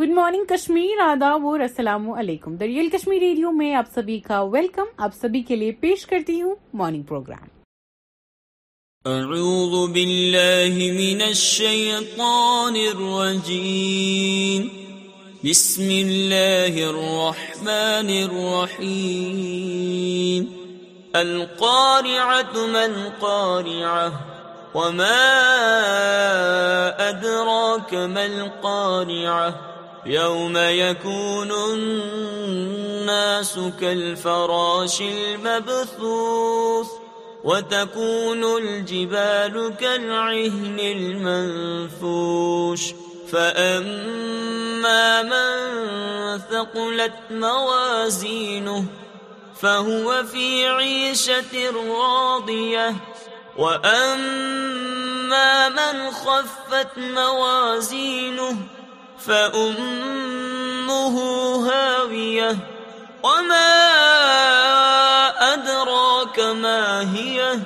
Good morning Kashmir ادا و رسلام علیکم دریال کشمیر ریڈیو میں آپ سبھی کا ویلکم آپ سبھی کے لیے پیش کرتی ہوں مارننگ پروگرام اعوذ باللہ من من الشیطان الرجیم بسم اللہ الرحمن الرحیم قارعہ وما قانو ریاں يوم يكون الناس كالفراش المبثوث وتكون الجبال كالعهن المنفوش فأما من ثقلت موازينه فهو في عيشة راضية وأما من خفت موازينه فأمه هاوية وما أدراك ما هي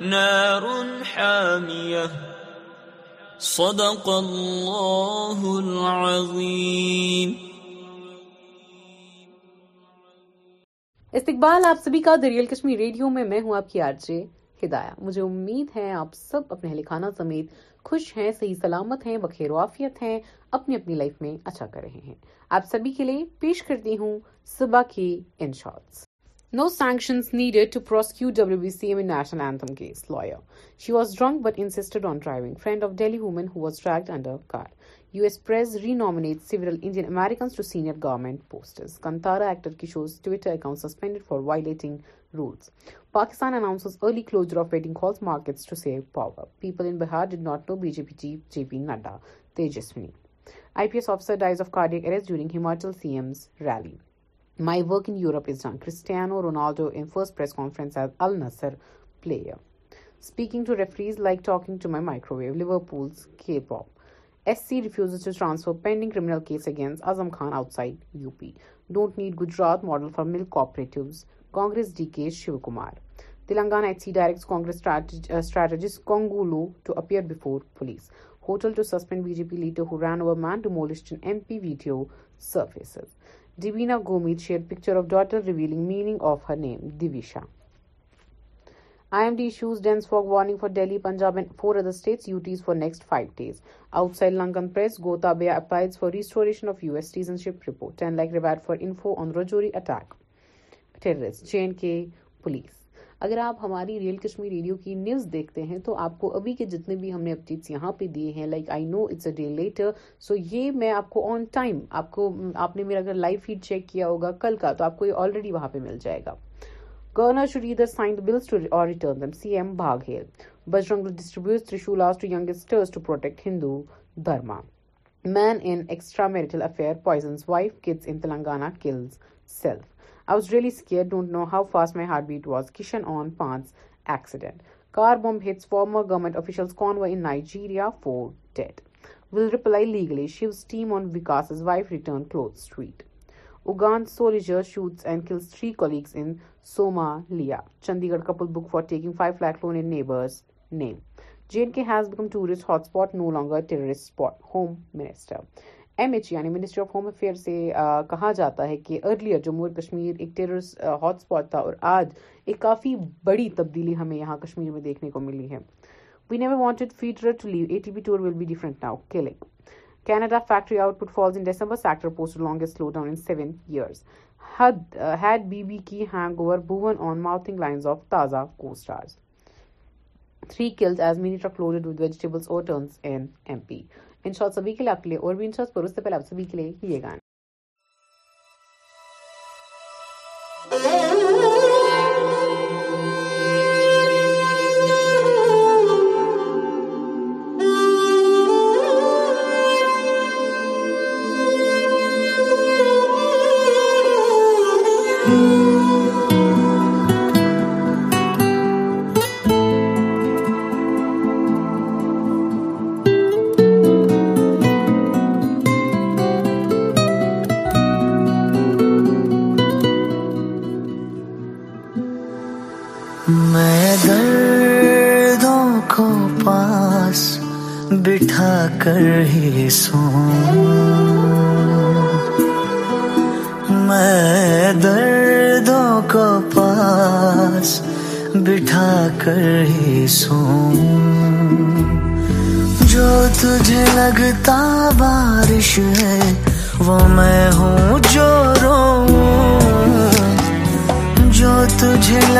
نار حامية صدق الله العظيم استقبال آپ سبھی کا دریال کشمیر ریڈیو میں میں ہوں آپ کی آرچے ہدایہ مجھے امید ہے آپ سب اپنے اہل خانہ سمیت خوش ہیں صحیح سلامت ہیں بخیر وافیت ہیں اپنی اپنی لائف میں اچھا کر رہے ہیں آپ کے پیش ہوں صبح کی Inshorts rules. Pakistan announces early closure of waiting calls markets to save power. People in Bihar did not know BJP chief JP Nadda. Tejaswini. IPS officer dies of cardiac arrest during Himachal CM's rally. My work in Europe is done. Cristiano Ronaldo in first press conference as Al Nassr player. Speaking to referees like talking to my microwave. Liverpool's K-pop. SC refuses to transfer pending criminal case against Azam Khan outside UP. Don't need Gujarat model for milk cooperatives Congress DK Shivakumar. Telangana HC directs Congress strategist Kongulu to appear before police. Hotel to suspend BJP leader who ran over man demolished an MP video surfaces. Divina Gomit shared picture of daughter revealing meaning of her name, Divisha. IMD issues dense fog warning for Delhi, Punjab and 4 other states UTs for next 5 days. Outside Lankan press, Gotabaya applies for restoration of US citizenship report. 10 lakh reward for info on Rajouri attack. Terrorist J K police اگر آپ ہماری real Kashmir radio کی news دیکھتے ہیں تو آپ کو ابھی کے جتنے بھی ہم نے اپڈیٹس یہاں پہ دیے ہیں like I know it's later so یہ میں آپ آپ کو نے میرا اگر لائف فیڈ چیک کیا ہوگا کل کا تو آپ کو یہ وہاں پہ مل جائے گا سی ایم بھاگ Bajrang kills self I was really scared, don't know how fast my heartbeat was. Kishan on Pants accident. Car bomb hits former government officials' convoy in Nigeria, 4 dead. Will reply legally. Shiv's team on Vikas's wife returned clothes tweet. Ugandan soldier shoots and kills 3 colleagues in Somalia. Chandigarh couple booked for taking 5 lakh loan in neighbor's name. JNK has become tourist hotspot, no longer terrorist spot. Home Minister. M H یعنی ministry of home سے کہا جاتا ہے کہ earlier Jammu Kashmir ایک terrorist hot spot تھا اور آج ایک کافی بڑی تبدیلی ہمیں یہاں کشمیر میں دیکھنے کو ملی ہے hang over Bowen on mounting line three kilo veg M P ان شاء اللہ سی کے اور کے لیے اوور پر اس سے پہلے آپ سبھی کے لیے یہ گانا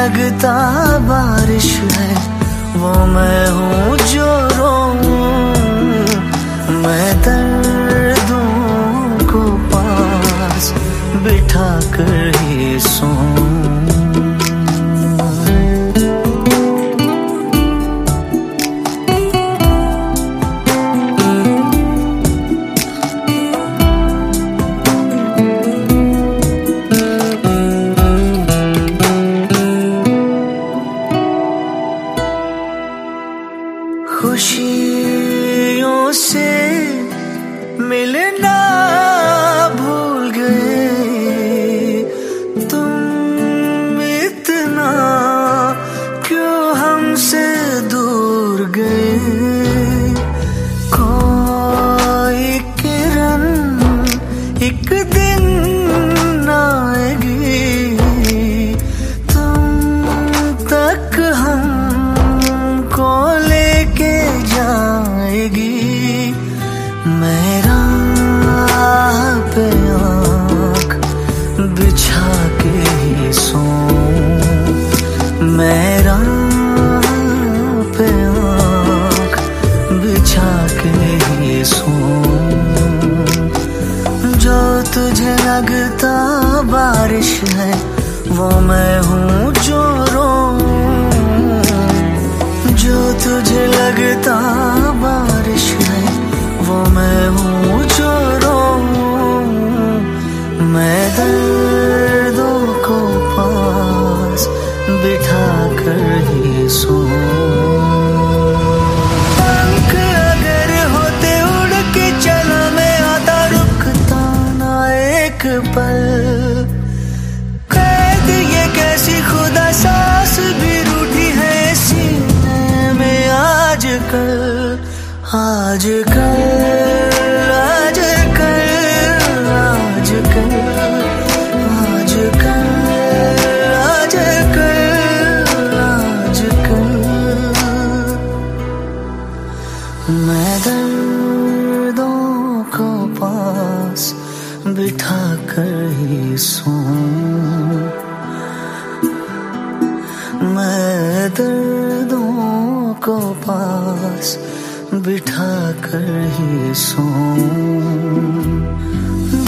لگتا بارش ہے وہ میں ہوں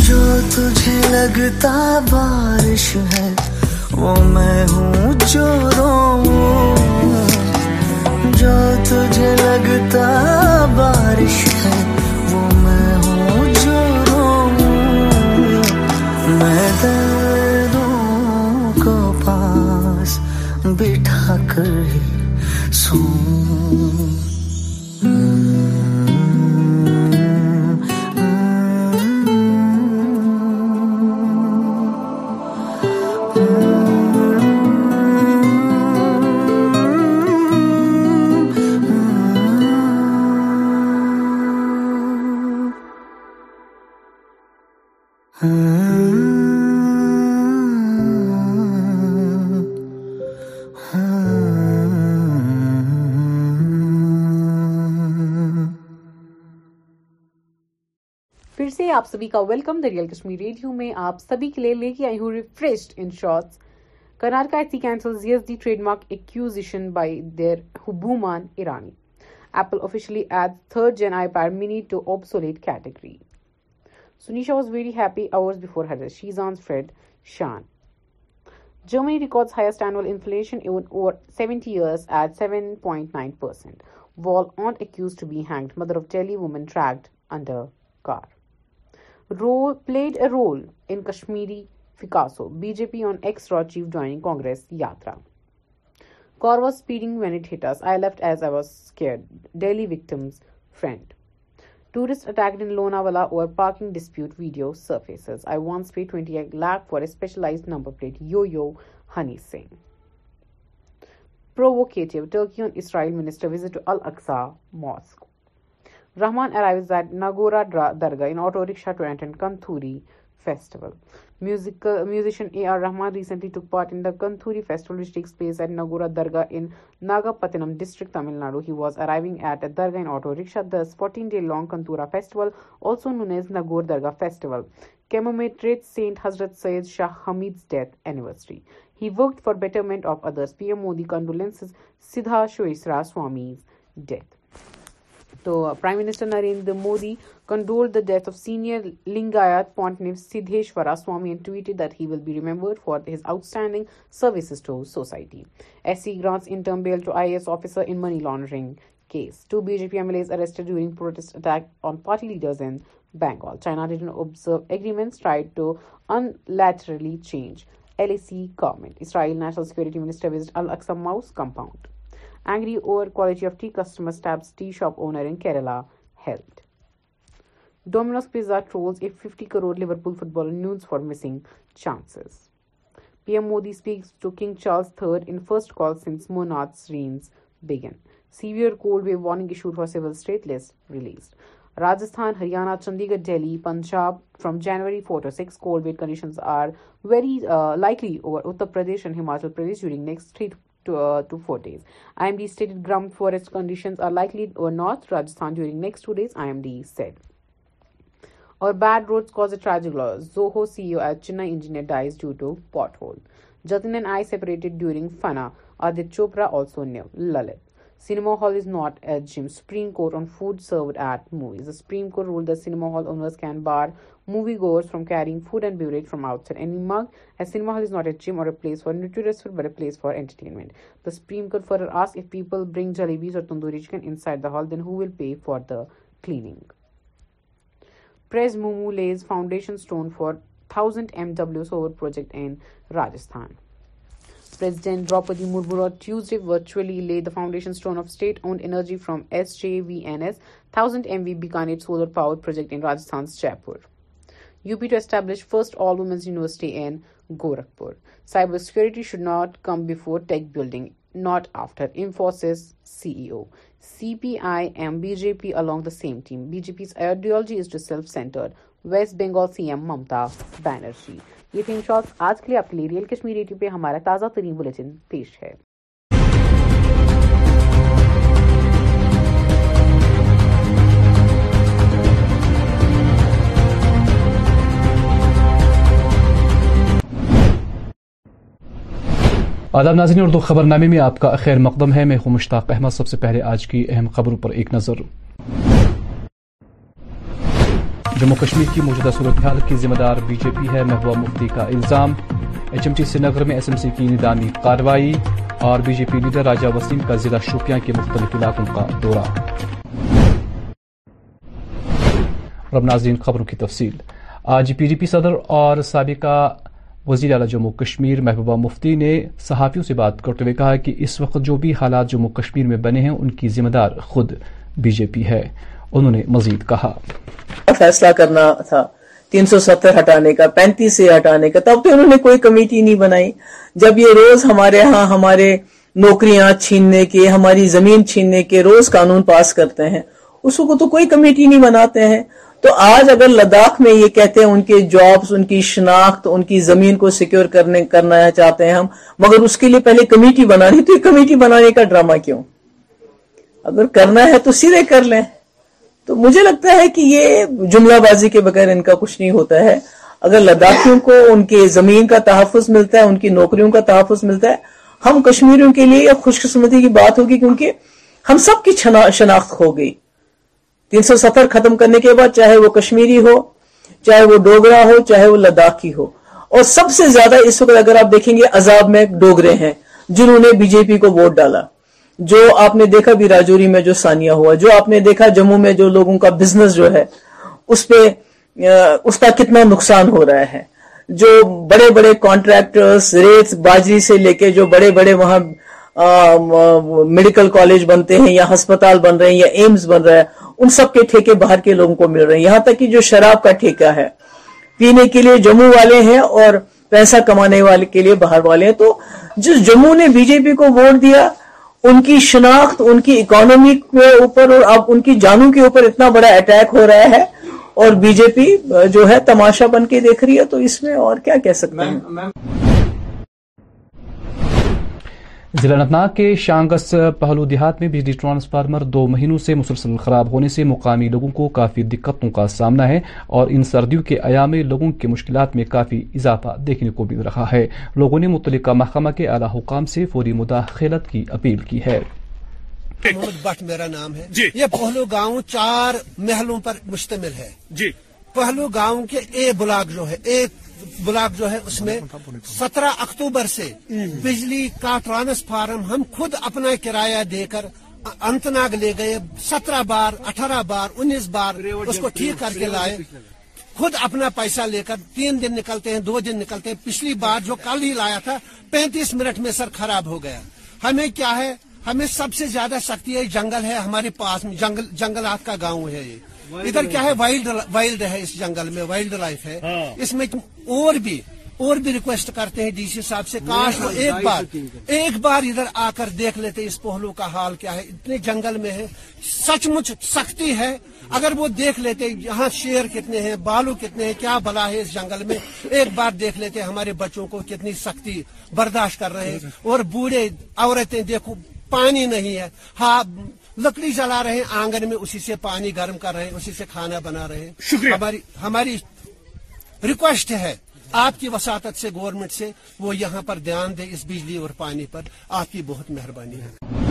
جو تجھے لگتا بارش ہے وہ میں ہوں جو جو تجھے لگتا بارش ہے وہ میں ہوں جو میں دردوں کو دوں گا ٹھاک آپ سبھی کا welcome the real Kashmiri radio میں آپ سبھی کے لیے لے کے آئی ہوں ریفریشڈ ان شارٹس کرناٹکا ایسی cancel Zee S D trade mark acquisition by there حبومان Irani Apple add third gen iPad mini to obsolete category سنیشا was very happy before her on Fred شان جرمنی ریکارڈ ہائیسٹن سیونٹی وال on بی hang mother of tele woman track car played a role in Kashmiri Ficasso, BJP on ex-Raw chief joining Congress Yatra. Car was speeding when it hit us. I left as I was scared. Delhi victim's friend. Tourist attacked in Lonavala over parking dispute video surfaces. I once paid 28 lakh for a specialized number plate. Yo-Yo Honey Singh. Provocative. Turkey on Israel minister visit to Al-Aqsa Mosque. Rahman arrives at Nagora Dargah in auto rickshaw to attend Kanthuri festival. Musician A.R. Rahman recently took part in the Kanthuri festival, which takes place at Nagora Dargah in Nagapattinam district, Tamil Nadu. He was arriving at a Dargah in auto rickshaw. The 14-day-long Kanthura festival, also known as Nagora Dargah festival, commemorates Saint Hazrat Syed Shah Hamid's death anniversary. He worked for betterment of others. PM Modi condolences Siddha Shoishra Swami's death. تو prime prime minister Narendra مواد condole the death of senior Lingayat پونٹنیو Siddheshwara Swami innate date he will be remembered for these outstanding services to society S C grants money case to B J P M L during attack on party leaders in Bengal China observe literally change C Israel national security mouse compound Angry over quality of tea, customer stabs tea shop owner in Kerala, held. Domino's Pizza trolls a 50 crore Liverpool footballer nudes for missing chances. PM Modi speaks to King Charles III in first call since monarch's reigns began. Severe cold wave warning issued for civil state list released. Rajasthan, Haryana, Chandigarh, Delhi, Punjab from January 4 to 6. Cold wave conditions are very uh, likely over Uttar Pradesh and Himachal Pradesh during next 3 to Rajasthan during next bad road zoo who save eight dies due to pothole during فنا آدت Chopra Cinema hall is not a gym. Supreme Court on food served at movies. The Supreme Court ruled that cinema hall owners can bar moviegoers from carrying food and beverage from outside any mug. A cinema hall is not a gym or a place for nutritious food, but a place for entertainment. The Supreme Court further asked, if people bring jalebis or tandoori chicken inside the hall, then who will pay for the cleaning? Prez Mumu lays foundation stone for 1000 MW solar project in Rajasthan. President Draupadi Murmu on Tuesday virtually laid the foundation stone of state-owned energy from SJVNS 1000 MV Bikaner solar-powered project in Rajasthan's Jaipur, UP, to establish first all-women's university in Gorakhpur. Cybersecurity should not come before tech building, not after. Infosys CEO. CPI and BJP along the same team. BJP's ideology is too self-centered. West Bengal CM Mamata Banerjee. یہ تین shots آج کے کے لیے لیے آپ Kashmir radio پہ ہمارا تازہ ترین پیش ہے آداب ناظرین اردو خبر نامے میں آپ کا خیر مقدم ہے میں ہوں مشتاق احمد سب سے پہلے آج کی اہم خبروں پر ایک نظر جموں کشمیر کی موجودہ صورتحال کی ذمہ دار بی جے پی ہے محبوبہ مفتی کا الزام H M T Srinagar میں ایس ایم سی کی ندامی کارروائی اور B J P leader Raja Waseem کا ضلع شوپیاں کے مختلف علاقوں کا دورہ آج پی ڈی پی صدر اور سابقہ وزیر اعلی جموں کشمیر محبوبہ مفتی نے صحافیوں سے بات کرتے ہوئے کہا کہ اس وقت جو بھی حالات جموں کشمیر میں بنے ہیں ان کی ذمہ دار خود بی جے پی ہے انہوں نے مزید کہا فیصلہ کرنا تھا تین سو ستر ہٹانے کا پینتیس سے ہٹانے کا تب تو انہوں نے کوئی کمیٹی نہیں بنائی جب یہ روز ہمارے ہاں ہمارے نوکریاں چھیننے کے ہماری زمین چھیننے کے روز قانون پاس کرتے ہیں اس کو تو کوئی کمیٹی نہیں بناتے ہیں تو آج اگر لداخ میں یہ کہتے ہیں ان کے جابز ان کی شناخت ان کی زمین کو سیکیور کرنا چاہتے ہیں ہم مگر اس کے لیے پہلے کمیٹی بنانی تو یہ کمیٹی بنانے کا ڈرامہ کیوں اگر کرنا ہے تو سیدھے کر لیں تو مجھے لگتا ہے کہ یہ جملہ بازی کے بغیر ان کا کچھ نہیں ہوتا ہے اگر لداخیوں کو ان کے زمین کا تحفظ ملتا ہے ان کی نوکریوں کا تحفظ ملتا ہے ہم کشمیریوں کے لیے خوش قسمتی کی بات ہوگی کیونکہ ہم سب کی شناخت ہو گئی تین سو ستر ختم کرنے کے بعد چاہے وہ کشمیری ہو چاہے وہ ڈوگرا ہو چاہے وہ لداخی ہو اور سب سے زیادہ اس وقت اگر آپ دیکھیں گے عذاب میں ڈوگرے ہیں جنہوں نے بی جے پی کو ووٹ ڈالا جو آپ نے دیکھا بھی راجوری میں جو سانیہ ہوا جو آپ نے دیکھا جموں میں جو لوگوں کا بزنس جو ہے اس پہ اس کا کتنا نقصان ہو رہا ہے جو بڑے بڑے کانٹریکٹرز ریت باجری سے لے کے جو بڑے بڑے وہاں میڈیکل کالج بنتے ہیں یا ہسپتال بن رہے ہیں یا ایمز بن رہے ہیں ان سب کے ٹھیکے باہر کے لوگوں کو مل رہے ہیں یہاں تک کہ جو شراب کا ٹھیکہ ہے پینے کے لیے جموں والے ہیں اور پیسہ کمانے والے کے لیے باہر والے ہیں تو جس جموں نے بی جے پی کو ووٹ دیا ان کی شناخت ان کی اکانومی کے اوپر اور اب ان کی جانوں کے اوپر اتنا بڑا اٹیک ہو رہا ہے اور بی جے پی جو ہے تماشا بن کے دیکھ رہی ہے تو اس میں اور کیا کہہ سکتے ہیں ضلع انتناگ کے شانگس پہلو دیہات میں بجلی ٹرانسفارمر دو مہینوں سے مسلسل خراب ہونے سے مقامی لوگوں کو کافی دقتوں کا سامنا ہے اور ان سردیوں کے عیا میں لوگوں کی مشکلات میں کافی اضافہ دیکھنے کو مل رہا ہے لوگوں نے متعلقہ محکمہ کے اعلی حکام سے فوری مداخلت کی اپیل کی ہے محمد بٹ میرا نام ہے ہے جی۔ ہے یہ پہلو پہلو گاؤں گاؤں چار محلوں پر مشتمل جی۔ کے اے بلاک جو ایک بلاک جو ہے اس میں سترہ اکتوبر سے بجلی کا ٹرانسفارم ہم خود اپنا کرایہ دے کر انتناگ لے گئے سترہ بار اٹھارہ بار انیس بار اس کو ٹھیک کر کے لائے خود اپنا پیسہ لے کر تین دن نکلتے ہیں دو دن نکلتے ہیں پچھلی بار جو کل ہی لایا تھا پینتیس منٹ میں سر خراب ہو گیا ہمیں کیا ہے ہمیں سب سے زیادہ سکتی ہے جنگل ہے ہمارے پاس جنگلات کا گاؤں ہے یہ ادھر کیا ہے وائلڈ وائلڈ ہے اس جنگل میں وائلڈ لائف ہے ہاں۔ اس میں اور بھی اور بھی ریکویسٹ کرتے ہیں ڈی سی صاحب سے کاش وہ ایک بار ایک بار ادھر آ کر دیکھ لیتے اس پہلو کا حال کیا ہے اتنے جنگل میں ہے سچ مچ سختی ہے اگر وہ دیکھ لیتے یہاں شیر کتنے ہیں بالو کتنے ہیں کیا بلا ہے اس جنگل میں ایک بار دیکھ لیتے ہمارے بچوں کو کتنی سختی برداشت کر رہے ہیں اور بوڑھے عورتیں دیکھو پانی نہیں ہے ہاں لکڑی جلا رہے ہیں آنگن میں اسی سے پانی گرم کر رہے ہیں اسی سے کھانا بنا رہے ہیں ہماری ریکویسٹ ہے آپ کی وساطت سے گورنمنٹ سے وہ یہاں پر دھیان دے اس بجلی اور پانی پر آپ کی بہت مہربانی ہے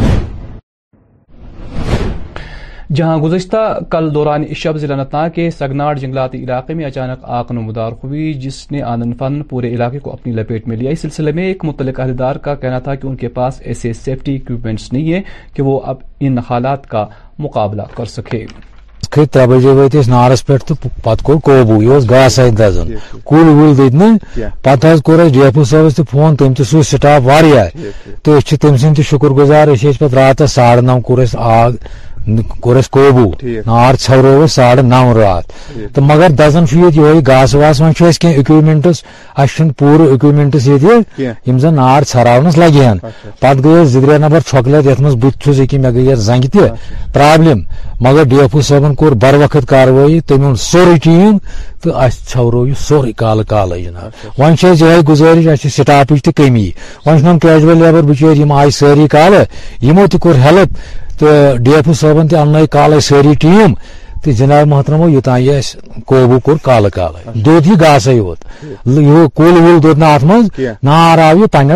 جہاں گزشتہ کل دوران ضلع انت ناگ کے سگناڑ جنگلاتی علاقے میں اچانک آگ نمودار ہوئی جس نے آنن فن پورے علاقے کو اپنی لپیٹ میں لیا اس سلسلے میں ایک متعلق عہدیدار کا کہنا تھا کہ ان کے پاس ایسے سیفٹی اکوپمنٹس نہیں ہے کہ وہ اب ان حالات کا مقابلہ کر سکے تر بجے نارس پہ کور قوبو یہ گاس کل ول دزنہ کور ڈی ایف او فون تم سو سٹاف تو تم سی شکر گزار ساڑھے نو کور آگ اَسہِ قوبو نار یورو أسۍ ساڑٕ نو رات تو مگر دزان گاسہٕ واسہٕ گاس واس اَسہِ چيک اِکوپمینٹٕس اکوپمنٹس چھُنہٕ پور اِکوپمینٹٕس ییٚتہِ یِم زن نار گٔے لگے زٕ ترٛےٚ گيے ايس زرے منٛز بہٕ تہِ چھُس يہ مےٚ گٔے يہ زنگ تہ پاوم مگر ڈی ایف او صن کوٚر بر وقت كاروائى تم او سر ٹين تو ايس ورورو سورى كال كال جنب و اسے گزارش اچھے سٹاپ کیجول لیبر بِچٲرۍ یِم يم سٲری کالہٕ یِمو تہِ کوٚر ہيلپ تو ڈی ایف او صاحب تی ان کال سری ٹیم تو جناب محترم یوتان یہ اِس قوبو کور کال کال اچھا۔ دود یہ گاسے یوت یہ کل ول دود نا ات من نار آو یہ تنڈ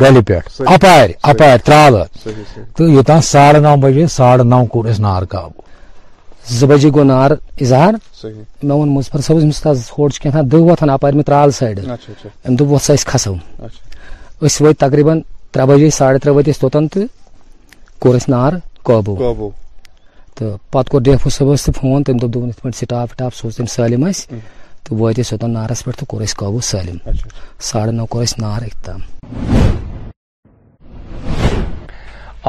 گلی پہ اپار اپار ترال تو یوتان ساڑھے نو بجے ساڑھے نو کور اِس نار قابو زب بجے گو نار اظہار میں وون مظفر صاحب امس ہوٹ کی دہ وتان اپار میں ترال سائڈ ام دب وسا اِس کھسو اچھا۔ اِس وی تقریباً تر بجے ساڑھے تر وتی اِس توتن تو کور اِس نار قابو قابو تو پتہ کور ڈیفو صبح فون تم دوٚپ دوٚپُن یِتھ پٲٹھۍ سِٹاف وِٹاف سوٗز تٔمۍ سٲلِم اَسہِ تہٕ وٲتۍ أسۍ اوٚتن نارس پٮ۪ٹھ تہٕ کوٚر اَسہِ قابوٗ سٲلِم ساڑٕ نو کوٚر اَسہِ نار أکۍ تام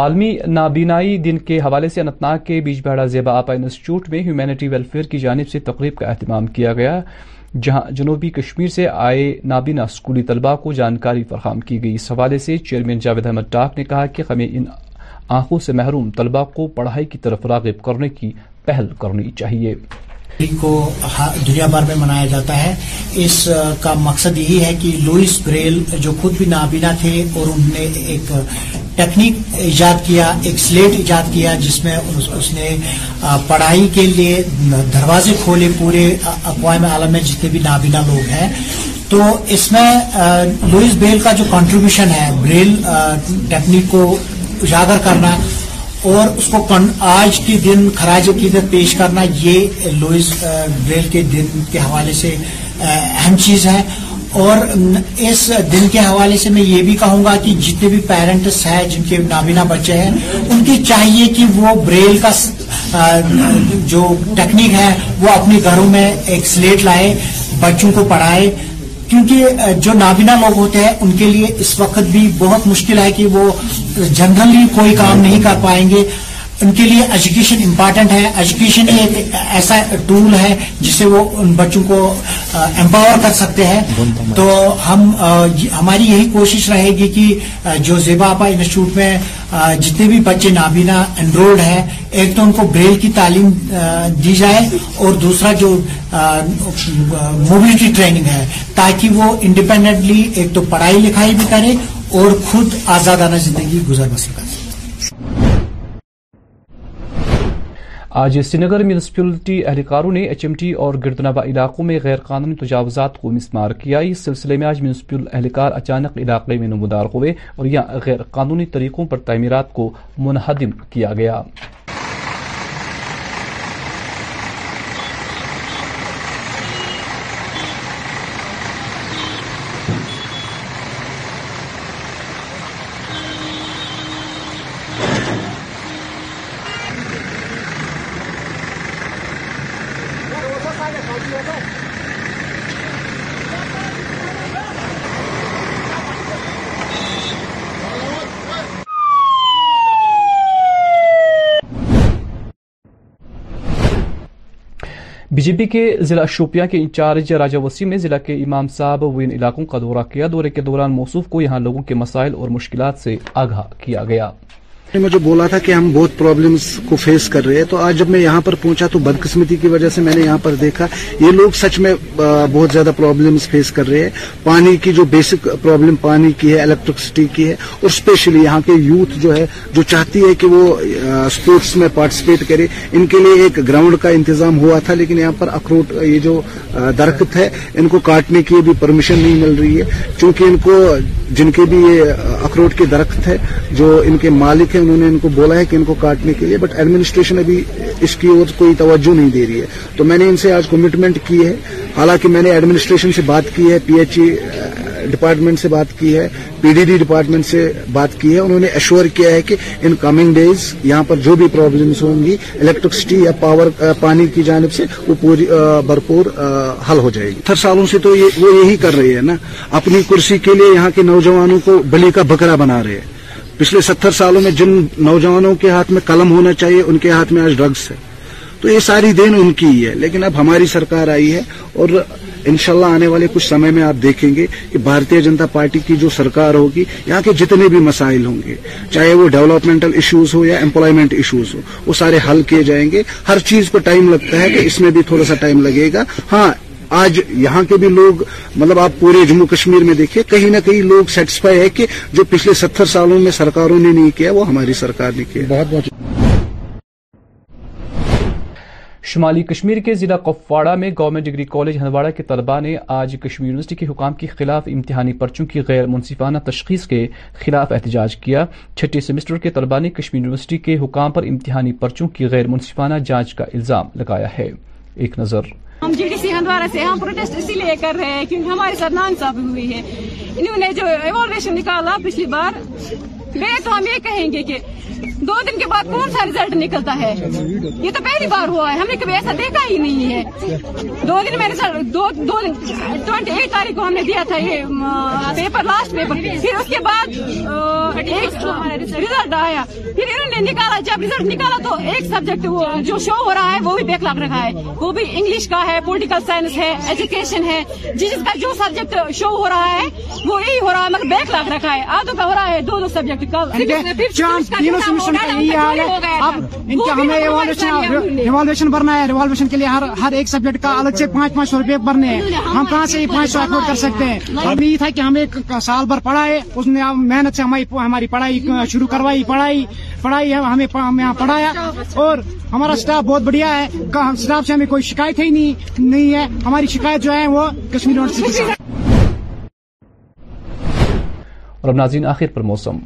عالمی نابینائی دن کے حوالے سے اننت ناگ کے بیج بہڑا زیبا آپا انسٹیٹیوٹ میں ہیومینٹی ویلفیئر کی جانب سے تقریب کا اہتمام کیا گیا جہاں جنوبی کشمیر سے آئے نابینا اسکولی طلبہ کو جانکاری فراہم کی گئی اس حوالے سے چیئرمین جاوید احمد ٹاک نے کہا کہ ہمیں ان آنکھوں سے محروم طلبہ کو پڑھائی کی طرف راغب کرنے کی پہل کرنی چاہیے کو دنیا بھر میں منایا جاتا ہے اس کا مقصد یہی ہے کہ لوئس بریل جو خود بھی نابینا تھے اور انہوں نے ایک ٹیکنیک ایجاد کیا ایک سلیٹ ایجاد کیا جس میں اس نے پڑھائی کے لیے دروازے کھولے پورے اقوام عالم میں جتنے بھی نابینا لوگ ہیں تو اس میں لوئس بریل کا جو کنٹریبیوشن ہے بریل ٹیکنیک کو اجاگر کرنا اور اس کو آج کے دن خراج عقیدت پیش کرنا یہ لوئس بریل کے دن کے حوالے سے اہم چیز ہے اور اس دن کے حوالے سے میں یہ بھی کہوں گا کہ جتنے بھی پیرنٹس ہیں جن کے نابینا بچے ہیں ان کی چاہیے کہ وہ بریل کا جو ٹیکنیک ہے وہ اپنے گھروں میں ایک سلیٹ لائے بچوں کو پڑھائے کیونکہ جو نابینا لوگ ہوتے ہیں ان کے لیے اس وقت بھی بہت مشکل ہے کہ وہ جنرلی کوئی کام نہیں کر پائیں گے ان کے لیے ایجوکیشن امپارٹنٹ ہے ایجوکیشن ایک ایسا ٹول ہے جسے وہ ان بچوں کو امپاور کر سکتے ہیں تو ہم ہماری یہی کوشش رہے گی کہ جو زیبا آپا انسٹیٹیوٹ میں جتنے بھی بچے نابینا انرولڈ ہیں ایک تو ان کو بریل کی تعلیم دی جائے اور دوسرا جو موبلٹی ٹریننگ ہے تاکہ وہ انڈیپینڈنٹلی ایک تو پڑھائی لکھائی بھی کرے اور خود آزادانہ زندگی گزر کر کرے آج سری نگر میونسپلٹی اہلکاروں نے ایچ ایم ٹی اور گردنابا علاقوں میں غیر قانونی تجاوزات کو مسمار کیا اس سلسلے میں آج میونسپل اہلکار اچانک علاقے میں نمودار ہوئے اور یہاں غیر قانونی طریقوں پر تعمیرات کو منہدم کیا گیا جی پی کے ضلع شوپیاں کے انچارج راجہ وسیم نے ضلع کے امام صاحب و ان علاقوں کا دورہ کیا دورے کے دوران موصوف کو یہاں لوگوں کے مسائل اور مشکلات سے آگاہ کیا گیا مجھے بولا تھا کہ ہم بہت پرابلمس کو فیس کر رہے ہیں تو آج جب میں یہاں پر پہنچا تو بدقسمتی کی وجہ سے میں نے یہاں پر دیکھا یہ لوگ سچ میں بہت زیادہ پرابلمس فیس کر رہے ہیں پانی کی جو بیسک پرابلم پانی کی ہے الیکٹرکسٹی کی ہے اور اسپیشلی یہاں کے یوتھ جو ہے جو چاہتی ہے کہ وہ اسپورٹس میں پارٹیسپیٹ کرے ان کے لیے ایک گراؤنڈ کا انتظام ہوا تھا لیکن یہاں پر اخروٹ یہ جو درخت ہے ان کو کاٹنے کی بھی پرمیشن نہیں مل رہی ہے چونکہ ان کو جن کے بھی یہ اخروٹ کے درخت ہے جو ان کے مالک ہیں انہوں نے ان کو بولا ہے کہ ان کو کاٹنے کے لیے بٹ ایڈمنسٹریشن ابھی اس کی اور کوئی توجہ نہیں دے رہی ہے تو میں نے ان سے آج کمٹمنٹ کی ہے حالانکہ میں نے ایڈمنسٹریشن سے بات کی ہے پی ایچ ای ڈپارٹمنٹ سے بات کی ہے پی ڈی ڈی ڈپارٹمنٹ سے بات کی ہے انہوں نے ایشور کیا ہے کہ ان کمنگ ڈیز یہاں پر جو بھی پرابلمس ہوں گی الیکٹرکسٹی یا پاور پانی کی جانب سے وہ پوری بھرپور حل ہو جائے گی تھر سالوں سے تو وہ یہی کر رہی ہے نا اپنی کرسی کے لیے یہاں کے نوجوانوں کو بلی کا بکرا بنا رہے ہیں پچھلے ستر سالوں میں جن نوجوانوں کے ہاتھ میں قلم ہونا چاہیے ان کے ہاتھ میں آج ڈرگس ہے تو یہ ساری دین ان کی ہے لیکن اب ہماری سرکار آئی ہے اور انشاءاللہ آنے والے کچھ سمے میں آپ دیکھیں گے کہ بھارتی جنتا پارٹی کی جو سرکار ہوگی یہاں کے جتنے بھی مسائل ہوں گے چاہے وہ ڈیولپمنٹل ایشوز ہو یا امپلائمنٹ ایشوز ہو وہ سارے حل کیے جائیں گے ہر چیز کو ٹائم لگتا ہے کہ اس میں بھی تھوڑا سا ٹائم لگے گا ہاں آج یہاں کے بھی لوگ مطلب آپ پورے جموں کشمیر میں دیکھیں کہیں نہ کہیں لوگ سیٹسفائی ہے کہ جو پچھلے ستر سالوں میں سرکاروں نے نہیں کیا وہ ہماری سرکار نے کیا بہت بہت شمالی کشمیر کے ضلع کپواڑہ میں گورنمنٹ ڈگری کالج ہندواڑہ کے طلباء نے آج کشمیر یونیورسٹی کے حکام کے خلاف امتحانی پرچوں کی غیر منصفانہ تشخیص کے خلاف احتجاج کیا چھٹی سیمسٹر کے طلباء نے کشمیر یونیورسٹی کے حکام پر امتحانی پرچوں کی غیر منصفانہ جانچ کا الزام لگایا ہے ایک نظر ہم جی ڈی سی ہندوارا سے ہم پروٹیسٹ اسی لیے کر رہے ہیں کیونکہ ہمارے ساتھ نانگ سا ہوئی ہے انہوں نے جو ایوالویشن نکالا پچھلی بار تو ہم یہ کہیں گے کہ دو دن کے بعد کون سا ریزلٹ نکلتا ہے یہ تو پہلی بار ہوا ہے ہم نے کبھی ایسا دیکھا ہی نہیں ہے دو دن میں نے ٹوینٹی ایٹ تاریخ کو ہم نے دیا تھا یہ پیپر لاسٹ پیپر پھر اس کے بعد رزلٹ آیا پھر انہوں نے نکالا جب رزلٹ نکالا تو ایک سبجیکٹ جو شو ہو رہا ہے وہ بھی بیک لاکھ رکھا ہے وہ بھی انگلش کا ہے پولیٹیکل سائنس ہے ایجوکیشن ہے جس کا جو سبجیکٹ شو ہو رہا ہے وہ یہی ہو رہا ہے مگر بیک لاکھ رکھا ہے آدھوں کا ہو رہا ہے دو دو سبجیکٹ ریوالویشن بھرنا ہے ریوالویشن کے لیے ہر ایک سبجیکٹ کا الگ سے پانچ پانچ سو روپئے بھرنے ہیں ہم کہاں سے پانچ سو افورڈ کر سکتے ہیں ہم یہ تھا کہ ہمیں سال بھر پڑھا ہے اس نے محنت سے ہماری پڑھائی شروع کروائی پڑھائی پڑھائی ہمیں یہاں پڑھایا اور ہمارا اسٹاف بہت بڑھیا ہے اسٹاف سے ہمیں کوئی شکایت ہی نہیں ہے ہماری شکایت جو ہے وہ کشمیر یونیورسٹی اور اب ناظرین آخر پر موسم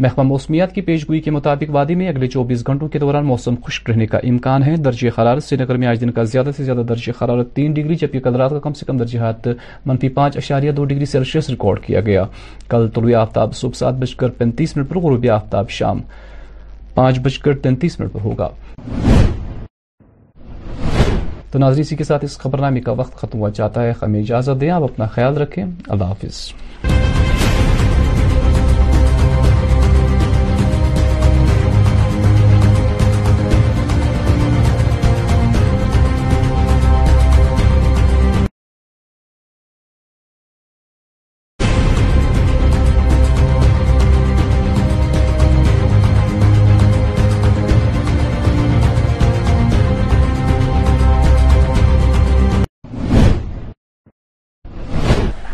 محکمہ موسمیات کی پیشگوئی کے مطابق وادی میں اگلے چوبیس گھنٹوں کے دوران موسم خشک رہنے کا امکان ہے درجہ حرارت سری نگر میں آج دن کا زیادہ سے زیادہ درجہ حرارت تین ڈگری جبکہ کل رات کا کم سے کم درجہات منفی پانچ اشاریہ دو ڈگری سیلسیس ریکارڈ کیا گیا کل طلوع آفتاب صبح سات بج کر پینتیس منٹ پر آفتاب شام پانچ بج کر تینتیس منٹ پر ہوگا تو اسی کے ساتھ خبر نامے کا وقت ختم ہوا جاتا ہے ہمیں اجازت دیں آپ اپنا خیال رکھیں اللہ حافظ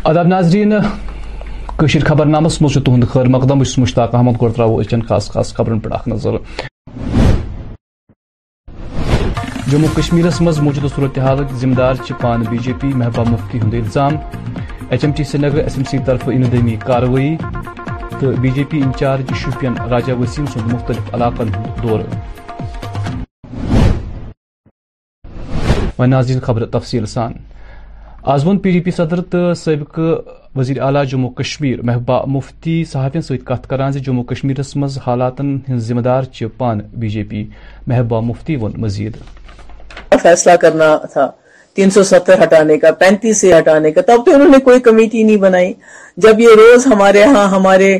اداب کشیر خبر نامس تہد خیر مقدم بس مشتاق احمد گو ترو اچن خاص خاص خبرن پہ اخ نظر جموں کشمیر مز موجودہ صورتحال ذمہ دار پان بی جے پی محبوبہ مفتی ہند الزام H M T Srinagar S M C طرف اندمی کاروی تو B J P incharge Shopian Raja سند مختلف علاقن دور آز ووٚن پی ڈی پی صدر سٲبقہٕ وزیر اعلی جموں کشمیر محبوبہ مفتی کتھ کران زِ جموں کشمیر حالاتن حالات ذمہ دار چھِ پان بی جے پی محبوبہ مفتی ووٚن مزید فیصلہ کرنا تھا تین سو ستر ہٹانے کا پینتیس سے ہٹانے کا تب تو انہوں نے کوئی کمیٹی نہیں بنائی جب یہ روز ہمارے یہاں ہمارے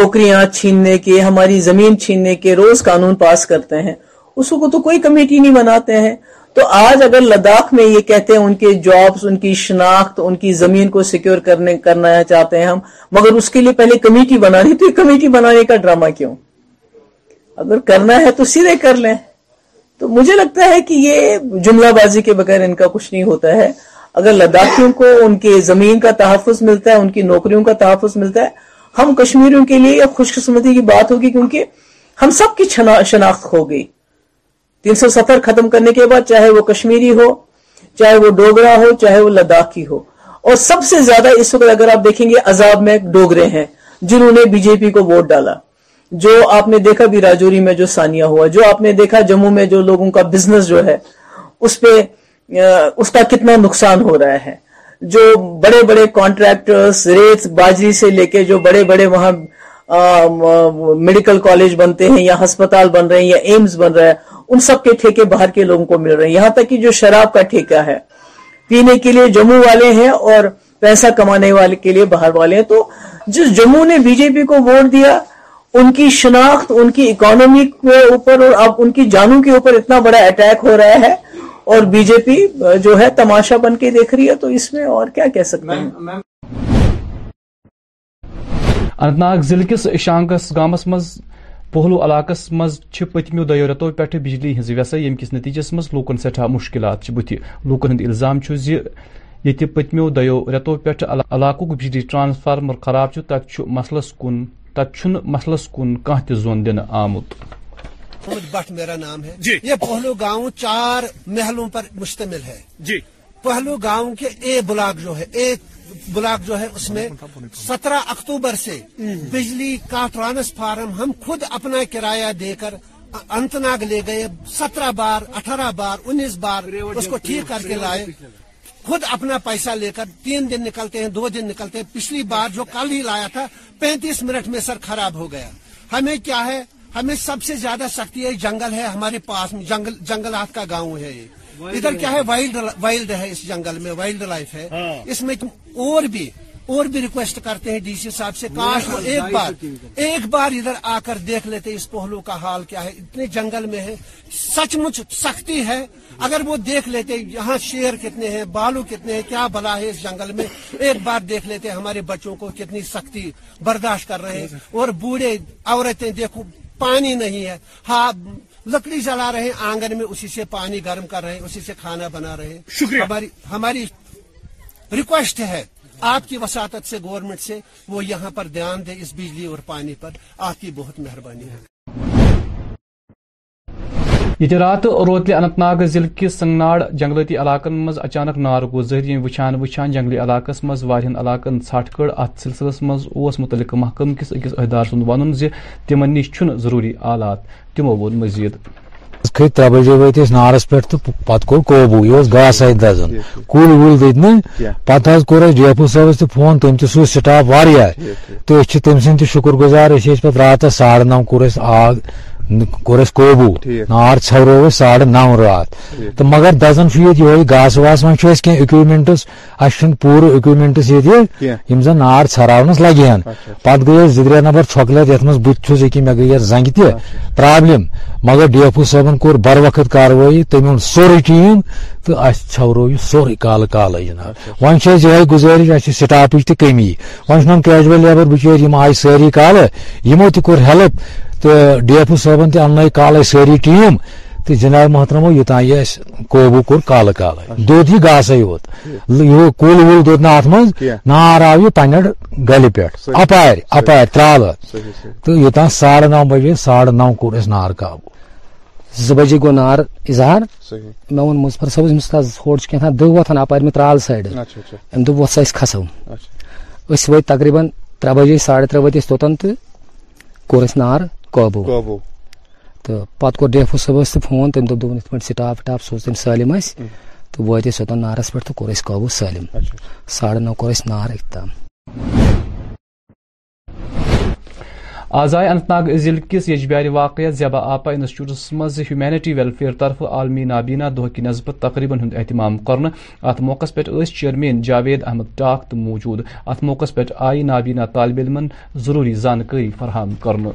نوکریاں چھیننے کے ہماری زمین چھیننے کے روز قانون پاس کرتے ہیں اس کو تو کوئی کمیٹی نہیں بناتے ہیں تو آج اگر لداخ میں یہ کہتے ہیں ان کے جابز ان کی شناخت ان کی زمین کو سیکیور کرنے کرنا چاہتے ہیں ہم مگر اس کے لیے پہلے کمیٹی بنا رہی تو یہ کمیٹی بنانے کا ڈرامہ کیوں اگر کرنا ہے تو سیدھے کر لیں تو مجھے لگتا ہے کہ یہ جملہ بازی کے بغیر ان کا کچھ نہیں ہوتا ہے اگر لداخیوں کو ان کے زمین کا تحفظ ملتا ہے ان کی نوکریوں کا تحفظ ملتا ہے ہم کشمیریوں کے لیے یہ خوش قسمتی کی بات ہوگی کیونکہ ہم سب کی شناخت ہو گئی تین سو سفر ختم کرنے کے بعد چاہے وہ کشمیری ہو چاہے وہ ڈوگرا ہو چاہے وہ لداخ کی ہو اور سب سے زیادہ اس وقت اگر آپ دیکھیں گے عذاب میں ڈوگرے ہیں جنہوں نے بی جے پی کو ووٹ ڈالا جو آپ نے دیکھا بھی راجوری میں جو سانیہ ہوا جو آپ نے دیکھا جموں میں جو لوگوں کا بزنس جو ہے اس پہ اس کا کتنا نقصان ہو رہا ہے جو بڑے بڑے کانٹریکٹرز ریت باجری سے لے کے جو بڑے بڑے وہاں میڈیکل کالج بنتے ہیں یا ہسپتال بن رہے ہیں یا ایمز بن رہے ہیں ان سب کے ٹھیکے باہر کے لوگوں کو مل رہے ہیں یہاں تک کہ جو شراب کا ٹھیکہ ہے پینے کے لیے جموں والے ہیں اور پیسہ کمانے والے کے لیے باہر والے ہیں تو جس جموں نے بی جے پی کو ووٹ دیا ان کی شناخت ان کی اکانومی کے اوپر اور اب ان کی جانوں کے اوپر اتنا بڑا اٹیک ہو رہا ہے اور بی جے پی جو ہے تماشا بن کے دیکھ رہی ہے تو اس میں اور کیا کہہ سکتے ہیں ناگ ضلع کس شانگس گامس مز پہلو علاقس مز پتمو دیو رتو پہ بجلی ہز ویسے یم کس نتیجس مز لوکن سٹھا مشکلات بت لوکن ہند الزام زی یہ پتمو دیو رتو پہ علاقہ بجلی ٹرانسفارمر خراب تک مسلس کن تک مسلس کن کھانا تہ زون دن آمت بٹ میرا نام ہے جی یہ پہلو گاؤں چار محلوں پر مشتمل ہے جی پہلو گاؤں کے اے بلاک جو ہے اے بلاک جو ہے اس میں سترہ اکتوبر سے بجلی کا ٹرانسفارم ہم خود اپنا کرایہ دے کر انتناگ لے گئے سترہ بار اٹھارہ بار انیس بار اس کو ٹھیک کر کے لائے خود اپنا پیسہ لے کر تین دن نکلتے ہیں دو دن نکلتے ہیں پچھلی بار جو کل ہی لایا تھا پینتیس منٹ میں سر خراب ہو گیا ہمیں کیا ہے ہمیں سب سے زیادہ سختی ہے جنگل ہے ہمارے پاس جنگلات کا گاؤں ہے ادھر کیا ہے وائلڈ وائلڈ ہے اس جنگل میں وائلڈ لائف ہے ہاں۔ اس میں اور بھی اور بھی ریکویسٹ کرتے ہیں ڈی سی صاحب سے کاش وہ ایک بار ایک بار ادھر آ کر دیکھ لیتے اس پہلو کا حال کیا ہے اتنے جنگل میں ہے سچ مچ سختی ہے اگر وہ دیکھ لیتے یہاں شیر کتنے ہیں بالو کتنے ہیں کیا بلا ہے اس جنگل میں ایک بار دیکھ لیتے ہمارے بچوں کو کتنی سختی برداشت کر رہے ہیں اور بوڑھے عورتیں دیکھو پانی نہیں ہے ہاں لکڑی جلا رہے ہیں آنگن میں اسی سے پانی گرم کر رہے ہیں اسی سے کھانا بنا رہے ہیں ہماری ریکویسٹ ہے آپ کی وساطت سے گورنمنٹ سے وہ یہاں پر دھیان دے اس بجلی اور پانی پر آپ کی بہت مہربانی ہے یتہ رات روتلہ اننت ناگ ضلع کس سنگناڑ جنگلتی علاقن مز اچانک نار گو ظہر ظہری وچان وچان جنگلی علاقس مز واہن علاقن ژھٹ کڑ ات سلسلس مز اوس متعلق محکم کس اکس عہدار سند ون تمن نش چھ ضروری آلات تمو ون مزید کھت ترے بجے وت نارس پہ تو پتہ کور قوبو یہ گاس ات دزن کل ول دت نا پتہ کور ڈی ایف او صاحب فون تم تہ سٹاف واریا تو تم سند شکر گزار پہ راتس ساڑھ نو کور آگ کوٚر اَسہِ قوبوٗ نار ژھٮ۪ورو أسۍ ساڑٕ نو راتھ تہٕ مگر دزان چھُ ییٚتہِ یِہوے گاسہٕ واسہٕ وۄنۍ چھُ اَسہِ کینٛہہ اِکوِپمینٹٕس اَسہِ چھُنہٕ پوٗرٕ اِکوِپمینٹٕس ییٚتہِ یِم زَن نار ژھراونَس لَگہِ ہن اچھا، اچھا۔ پَتہٕ گٔے أسۍ زٕ ترٛےٚ نَفر چھۄکلیتھ یَتھ منٛز بہٕ تہِ چھُس أکیاہ مےٚ گٔے یَتھ زنٛگہِ تہِ اچھا، پرابلِم مگر ڈی ایف او صٲبَن کوٚر بر وقت کاروٲیی تٔمۍ اوٚن سورُے ٹیٖم تہٕ اَسہِ ژھٮ۪ورو یہِ سورُے کالہٕ کالے جِناب وۄنۍ چھِ اَسہِ یِہوے گُزٲرِش اَسہِ چھِ سٹافٕچ تہِ کٔمی وۄنۍ چھُنہٕ وۄنۍ کیجوَل لیبر بِچٲرۍ یِم آیہِ سٲری کالہٕ یِمو تہِ کوٚر ہیٚلٕپ تو ڈی ایف او صبن تن کال ساری ٹیم تو جناب محترم یوتان یہ اس قوبو کور کال کال اچھا۔ دود یہ گاس ہوت یہ کول وول دود نا ات من نار آو یہ پنڈ گلی پیٹ اپار اپار ترال تو یوتان ساڑھے نو بجے ساڑھے نو کور اس نار قابو زو بجے گو نار اظہار میں ون مظفر صاحب امس تھا ہوڑ کی تھا دہ وتھن اپار میں ترال سائڈ ام دب وسا اس کھسو اس وے تقریباً ترے بجے ساڑھے ترے بجے توتن تو کور اس نار ڈیفو فون نار آز آیہِ انت ناگ ضلع کس یجبیارِ واقعہ زیبا آپا انسٹوٹس منٛز ہیومینٹی ویلفیر طرف عالمی نابینا دہ نسبت تقریباً اہتمام موقعس موقع پہ چیئرمین جاوید احمد ٹاک تو موجود ات موقع پہ آیہِ نابینا طالب علم ضروری زانکاری فراہم کرنہٕ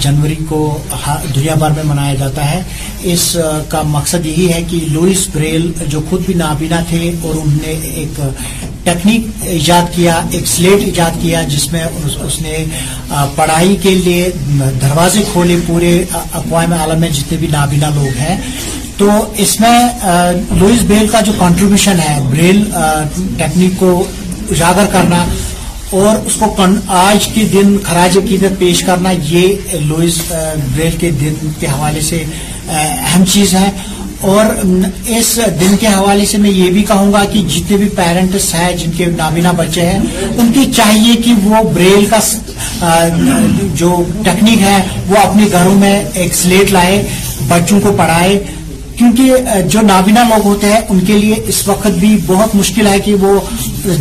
جنوری کو دنیا بھر میں منایا جاتا ہے اس کا مقصد یہی ہے کہ لوئس بریل جو خود بھی نابینا تھے اور انہوں نے ایک ٹیکنیک ایجاد کیا ایک سلیٹ ایجاد کیا جس میں اس نے پڑھائی کے لیے دروازے کھولے پورے اقوام عالم میں جتنے بھی نابینا لوگ ہیں تو اس میں لوئس بریل کا جو کنٹریبیوشن ہے بریل ٹیکنیک کو اجاگر کرنا اور اس کو آج کے دن خراج عقیدت پیش کرنا یہ لوئس بریل کے دن کے حوالے سے اہم چیز ہے اور اس دن کے حوالے سے میں یہ بھی کہوں گا کہ جتنے بھی پیرنٹس ہیں جن کے نابینا بچے ہیں ان کی چاہیے کہ وہ بریل کا جو ٹیکنیک ہے وہ اپنے گھروں میں ایک سلیٹ لائے بچوں کو پڑھائے کیونکہ جو نابینا لوگ ہوتے ہیں ان کے لیے اس وقت بھی بہت مشکل ہے کہ وہ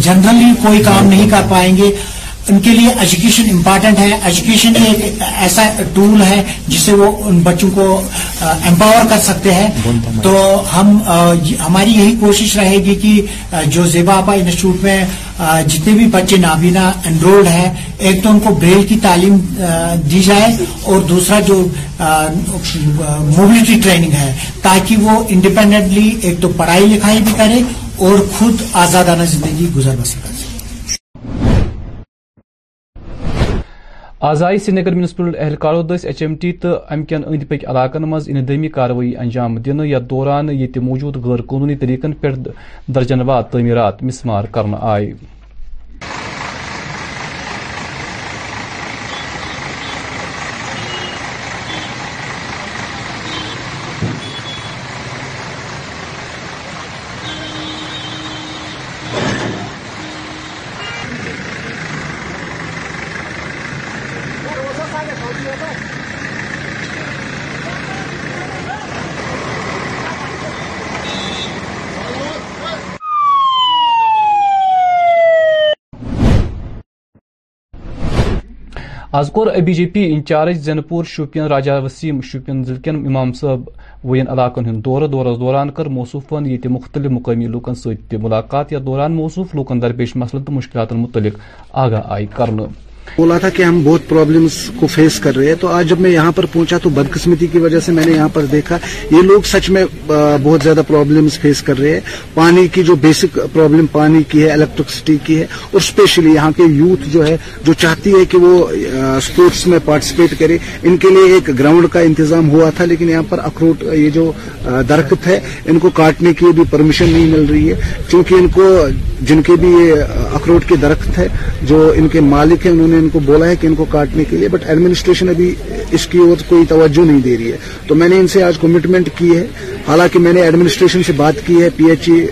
جنرلی کوئی کام نہیں کر پائیں گے ان کے لیے ایجوکیشن امپارٹنٹ ہے ایجوکیشن ایک ایسا ٹول ہے جسے وہ ان بچوں کو امپاور کر سکتے ہیں تو ہم ہماری یہی کوشش رہے گی کہ جو زیبا آبا انسٹیٹیوٹ میں جتنے بھی بچے نابینا انرولڈ ہیں ایک تو ان کو بریل کی تعلیم دی جائے اور دوسرا جو موبلٹی ٹریننگ ہے تاکہ وہ انڈیپینڈنٹلی ایک تو پڑھائی لکھائی بھی کرے اور خود آزادانہ زندگی گزر سکے آزائی سری نگر میونسپل اہلکاروں دس ایچ ایم ٹی تو امک اند پک علاقن مز اندمی کاروی انجام دن یا دوران یہ موجود غیر قانونی طریقن درجن واد تعمیرات مسمار کرنے آئے آز کور B J P incharge Zainpora Shopian Raja Waseem Shopian ضلع کن امام صاف و علاقن ہند دور دورس دوران کر موصوف مختلف مقامی لکن سی ملاقات یا دوران مصوف لکن درپیش مسلن تو مشکلات متعلق آگاہی کر بولا تھا کہ ہم بہت پرابلمس کو فیس کر رہے ہیں تو آج جب میں یہاں پر پہنچا تو بدقسمتی کی وجہ سے میں نے یہاں پر دیکھا یہ لوگ سچ میں بہت زیادہ پرابلمس فیس کر رہے ہیں پانی کی جو بیسک پرابلم پانی کی ہے الیکٹرکسٹی کی ہے اور اسپیشلی یہاں کے یوتھ جو ہے جو چاہتی ہے کہ وہ اسپورٹس میں پارٹیسپیٹ کرے ان کے لیے ایک گراؤنڈ کا انتظام ہوا تھا لیکن یہاں پر اخروٹ یہ جو درخت ہے ان کو کاٹنے کی بھی پرمیشن نہیں مل رہی ہے چونکہ ان کو جن کے بھی یہ اخروٹ کے درخت ہے جو ان کے مالک ہیں انہوں نے ان کو بولا ہے کہ ان کو کاٹنے کے لیے بٹ ایڈمنسٹریشن ابھی اس کی اور کوئی توجہ نہیں دے رہی ہے تو میں نے ان سے آج کمٹمنٹ کی ہے حالانکہ میں نے ایڈمنسٹریشن سے بات کی ہے پی ایچ ای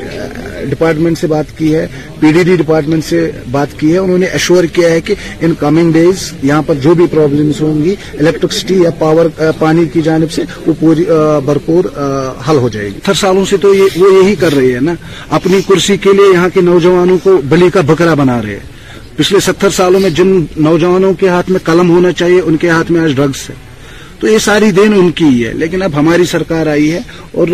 ڈپارٹمنٹ سے بات کی ہے پی ڈی ڈی ڈپارٹمنٹ سے بات کی ہے انہوں نے ایشور کیا ہے کہ ان کمنگ ڈیز یہاں پر جو بھی پرابلمس ہوں گی الیکٹرکسٹی یا پاور uh, پانی کی جانب سے وہ پوری uh, بھرپور uh, حل ہو جائے گی ہر سالوں سے تو وہ یہی کر رہے ہیں نا اپنی کرسی کے لیے یہاں کے نوجوانوں کو بلی کا بکرا بنا رہے ہیں پچھلے ستر سالوں میں جن نوجوانوں کے ہاتھ میں قلم ہونا چاہیے ان کے ہاتھ میں آج ڈرگس ہے تو یہ ساری دین ان کی ہے لیکن اب ہماری سرکار آئی ہے اور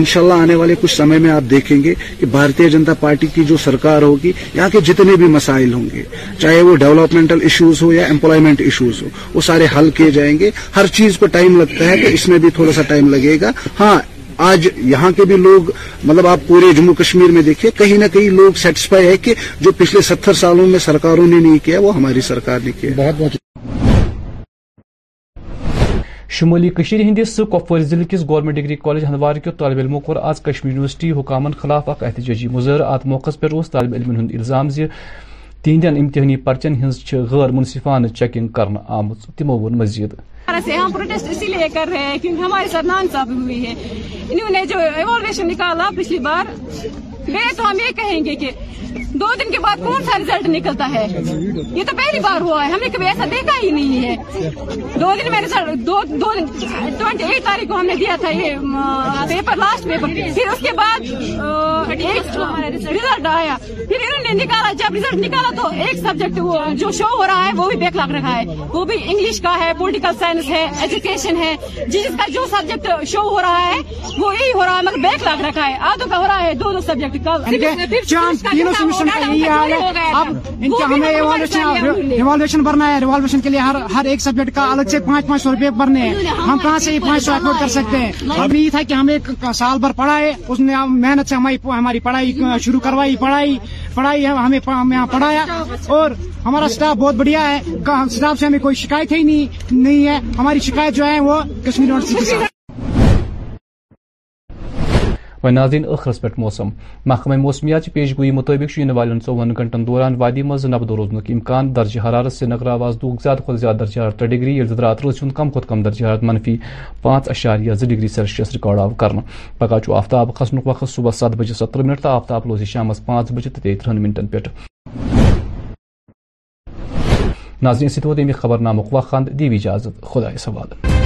انشاءاللہ آنے والے کچھ سمے میں آپ دیکھیں گے کہ بھارتی جنتا پارٹی کی جو سرکار ہوگی یہاں کے جتنے بھی مسائل ہوں گے چاہے وہ ڈیولپمنٹل ایشوز ہو یا امپلائمنٹ ایشوز ہو وہ سارے حل کیے جائیں گے ہر چیز کو ٹائم لگتا ہے کہ اس میں بھی تھوڑا سا ٹائم لگے گا ہاں آج یہاں کے بھی لوگ مطلب آپ پورے جموں کشمیر میں دیکھیں کہیں نہ کہیں لوگ سیٹسفائی ہے کہ جو پچھلے ستھر سالوں میں سرکاروں نے نہیں کیا وہ ہماری سرکار نے کیا بہت شمولی کشیر ہندس کپور ضلع کس گورنمنٹ ڈگری کالج کے طالب علموں کو یونیورسٹی حکامن خلاف اخ احتجاجی مظر ات موقع پر طالب علم الزام تہندین امتحانی پرچن ہز غیر منصفانہ چیکنگ کرنا آمت تمو ون مزید ہم پروٹیسٹ اسی لیے کر رہے ہیں کیونکہ ہمارے ساتھ نان صاف ہوئی ہے انہوں نے جو ایوالویشن نکالا پچھلی بار گئے تو ہم یہ کہیں گے کہ دو دن کے بعد کون سا ریزلٹ نکلتا ہے یہ تو پہلی بار ہوا ہے ہم نے کبھی ایسا دیکھا ہی نہیں ہے دو دن میں نے دیا تھا یہ پیپر لاسٹ پیپر پھر اس کے بعد ریزلٹ آیا پھر انہوں نے نکالا جب ریزلٹ نکالا تو ایک سبجیکٹ جو شو ہو رہا ہے وہ بھی بیک لاک رکھا ہے وہ بھی انگلش کا ہے پولیٹیکل سائنس ہے ایجوکیشن ہے جس کا جو سبجیکٹ شو ہو رہا ہے وہ یہی ہو رہا ہے مگر بیک بیکلاگ رکھا ہے آدھوں کا ہو رہا ہے دو دو سبجیکٹ ریوالویشن اب ہمیں بھرنا ہے ریوالویشن کے لیے ہر ہر ایک سبجیکٹ کا الگ سے پانچ پانچ سو روپئے بھرنے ہیں ہم کہاں سے یہ پانچ سو افورڈ کر سکتے ہیں ہم یہ تھا کہ ہمیں سال بھر پڑھائے اس نے محنت سے ہماری پڑھائی شروع کروائی پڑھائی پڑھائی ہمیں یہاں پڑھایا اور ہمارا اسٹاف بہت بڑھیا ہے اسٹاف سے ہمیں کوئی شکایت ہی نہیں ہے ہماری شکایت جو ہے وہ کشمیر یونیورسٹی ناظرین ٲخرس پٮ۪ٹھ موسم محمہ مسمیات پیش گوئی مطابق یِنہٕ والٮ۪ن ژۄوُہن گنٹن دوران وادی منٛز نبدٕ روزنُک امکان درج حرارت آواز نقرہ زیادٕ کھۄتہٕ زیادٕ زیادہ حرارت ترٛےٚ ڈگری ییٚلہِ زن راتہٕ رات ہُنٛد کم کھۄتہٕ کم حرارت منفی پانچ اشاریہ ڈگری سیلشیس رِکارڈ آو کرنہٕ پگہہ چھُ آفتاب کھسنُک وقت صبح ست بجے سترہ منٹ تہٕ آفتاب روزِ شامس پانٛژھ بجے تہٕ تیٚیہِ پٮ۪ٹھ ناظرین سۭتۍ ووت پی خبر نامُک اجازت خۄدایس حوالہٕ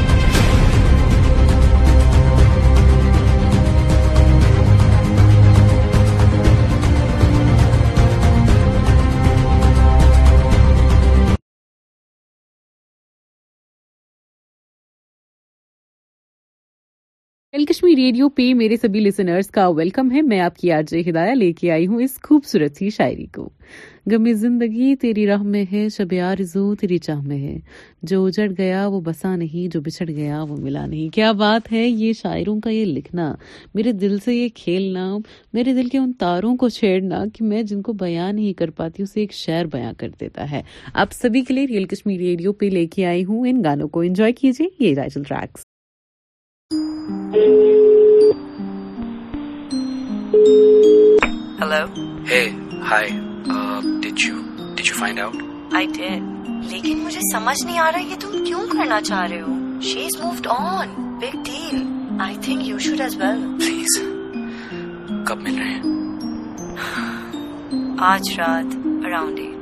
ریئل ریڈیو پہ میرے سبھی لسنرس کا ویلکم ہے میں آپ کی آج ہدایہ لے کے آئی ہوں اس خوبصورت سی شاعری کو غم زندگی تیری راہ میں ہے شب تیری چاہ میں ہے جو اجڑ گیا وہ بسا نہیں جو بچھڑ گیا وہ ملا نہیں کیا بات ہے یہ شاعروں کا یہ لکھنا میرے دل سے یہ کھیلنا میرے دل کے ان تاروں کو چھیڑنا کہ میں جن کو بیاں نہیں کر پاتی اسے ایک شعر بیاں کر دیتا ہے آپ سبھی کے لیے ریئل کشمیری ریڈیو پہ لے کے آئی ہوں ان گانوں کو انجوائے کیجیے یہ رائجل tracks Hello? Hey, hi. Uh, did did did. you you find out? I لیکن مجھے سمجھ نہیں آ رہا کیوں کرنا چاہ رہے ہو she is big deal I think you should as well please کب مل رہے آج رات اراؤنڈ ایٹ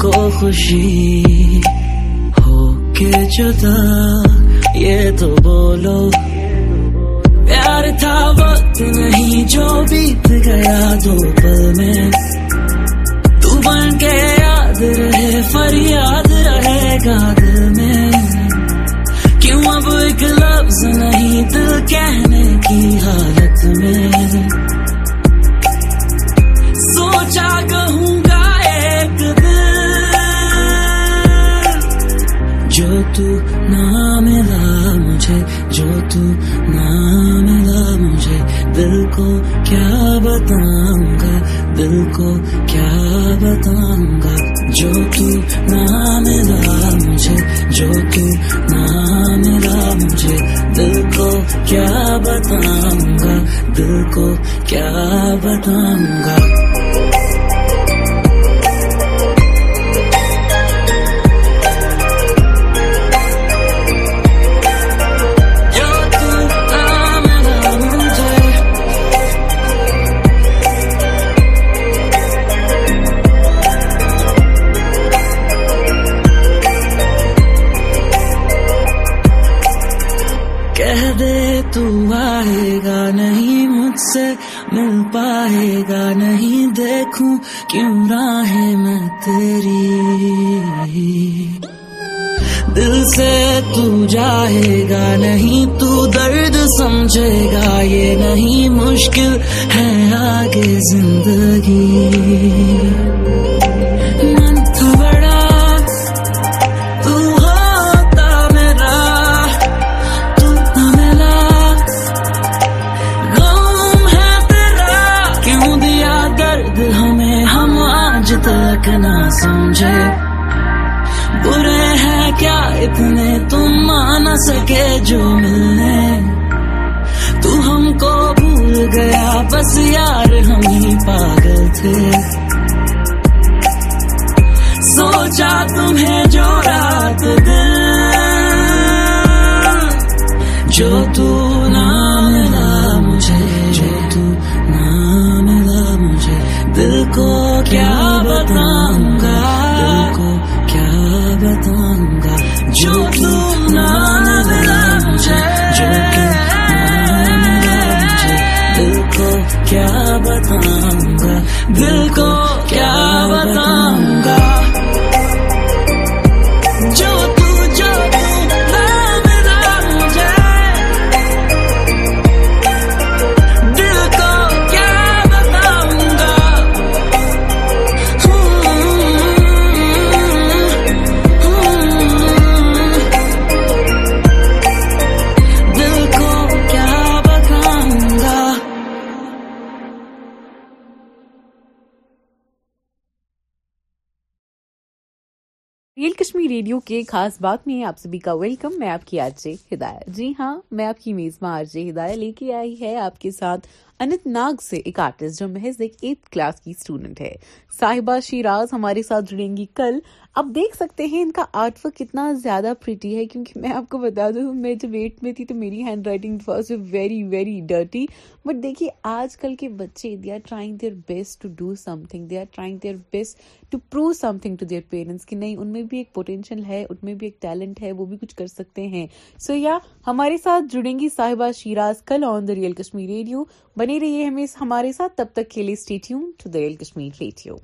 کو خوشی ہو کے جدا یہ تو بولو پیار تھا وقت نہیں جو بیت گیا دو پل میں تو بن کے یاد رہے فریاد رہے گا دل میں کیوں اب ایک لفظ نہیں دل کہنے کی حالت میں تو نہ ملا مجھے جو تو نہ ملا مجھے دل کو کیا بتاؤں گا دل کو کیا بتاؤں گا جو تو نہ ملا مجھے جو تو نہ ملا مجھے دل کو کیا بتاؤں گا دل کو کیا بتاؤں گا کہہ دے تو آئے گا نہیں مجھ سے مل پائے گا نہیں دیکھوں کیوں میں تیری دل سے تو جائے گا نہیں تو درد سمجھے گا یہ نہیں مشکل ہے آگے زندگی برے ہیں کیا اتنے تم مان سکے جو ملنے تو ہم کو بھول گیا بس یار ہم ہی پاگل تھے سوچا تمہیں جو رات دل جو تو کیا بتاؤں گا دل کو کیا بتاؤ ریڈیو کے خاص بات میں آپ سبھی کا ویلکم میں آپ کی آج ہدایہ جی ہاں میں آپ کی میزبا آرجی ہدایہ لے کے آئی ہے آپ کے ساتھ انت ناگ سے ایک آرٹسٹ جو محض ایک ایٹ کلاس کی اسٹوڈنٹ ہے صاحبہ شیراز ہمارے ساتھ جڑیں گی کل آپ دیکھ سکتے ہیں ان کا آرٹ ورک کتنا زیادہ پریٹی ہے کیونکہ میں آپ کو بتا دوں میں جب ویٹ میں تھی تو میری handwriting was very very dirty but دیکھیے آج کل کے بچے they they are are trying trying their their their best best to to to do some some thing thing parents کہ نہیں ان میں بھی ایک پوٹینشیل ہے ان میں بھی ایک ٹیلنٹ ہے وہ بھی کچھ کر سکتے ہیں سو یا ہمارے ساتھ جڑیں گی صاحبہ شیراز کل on the real Kashmir radio بنی رہی ہے ہمارے ساتھ تب تک کے لیے اسٹیٹ ریئل کشمیر ریڈیو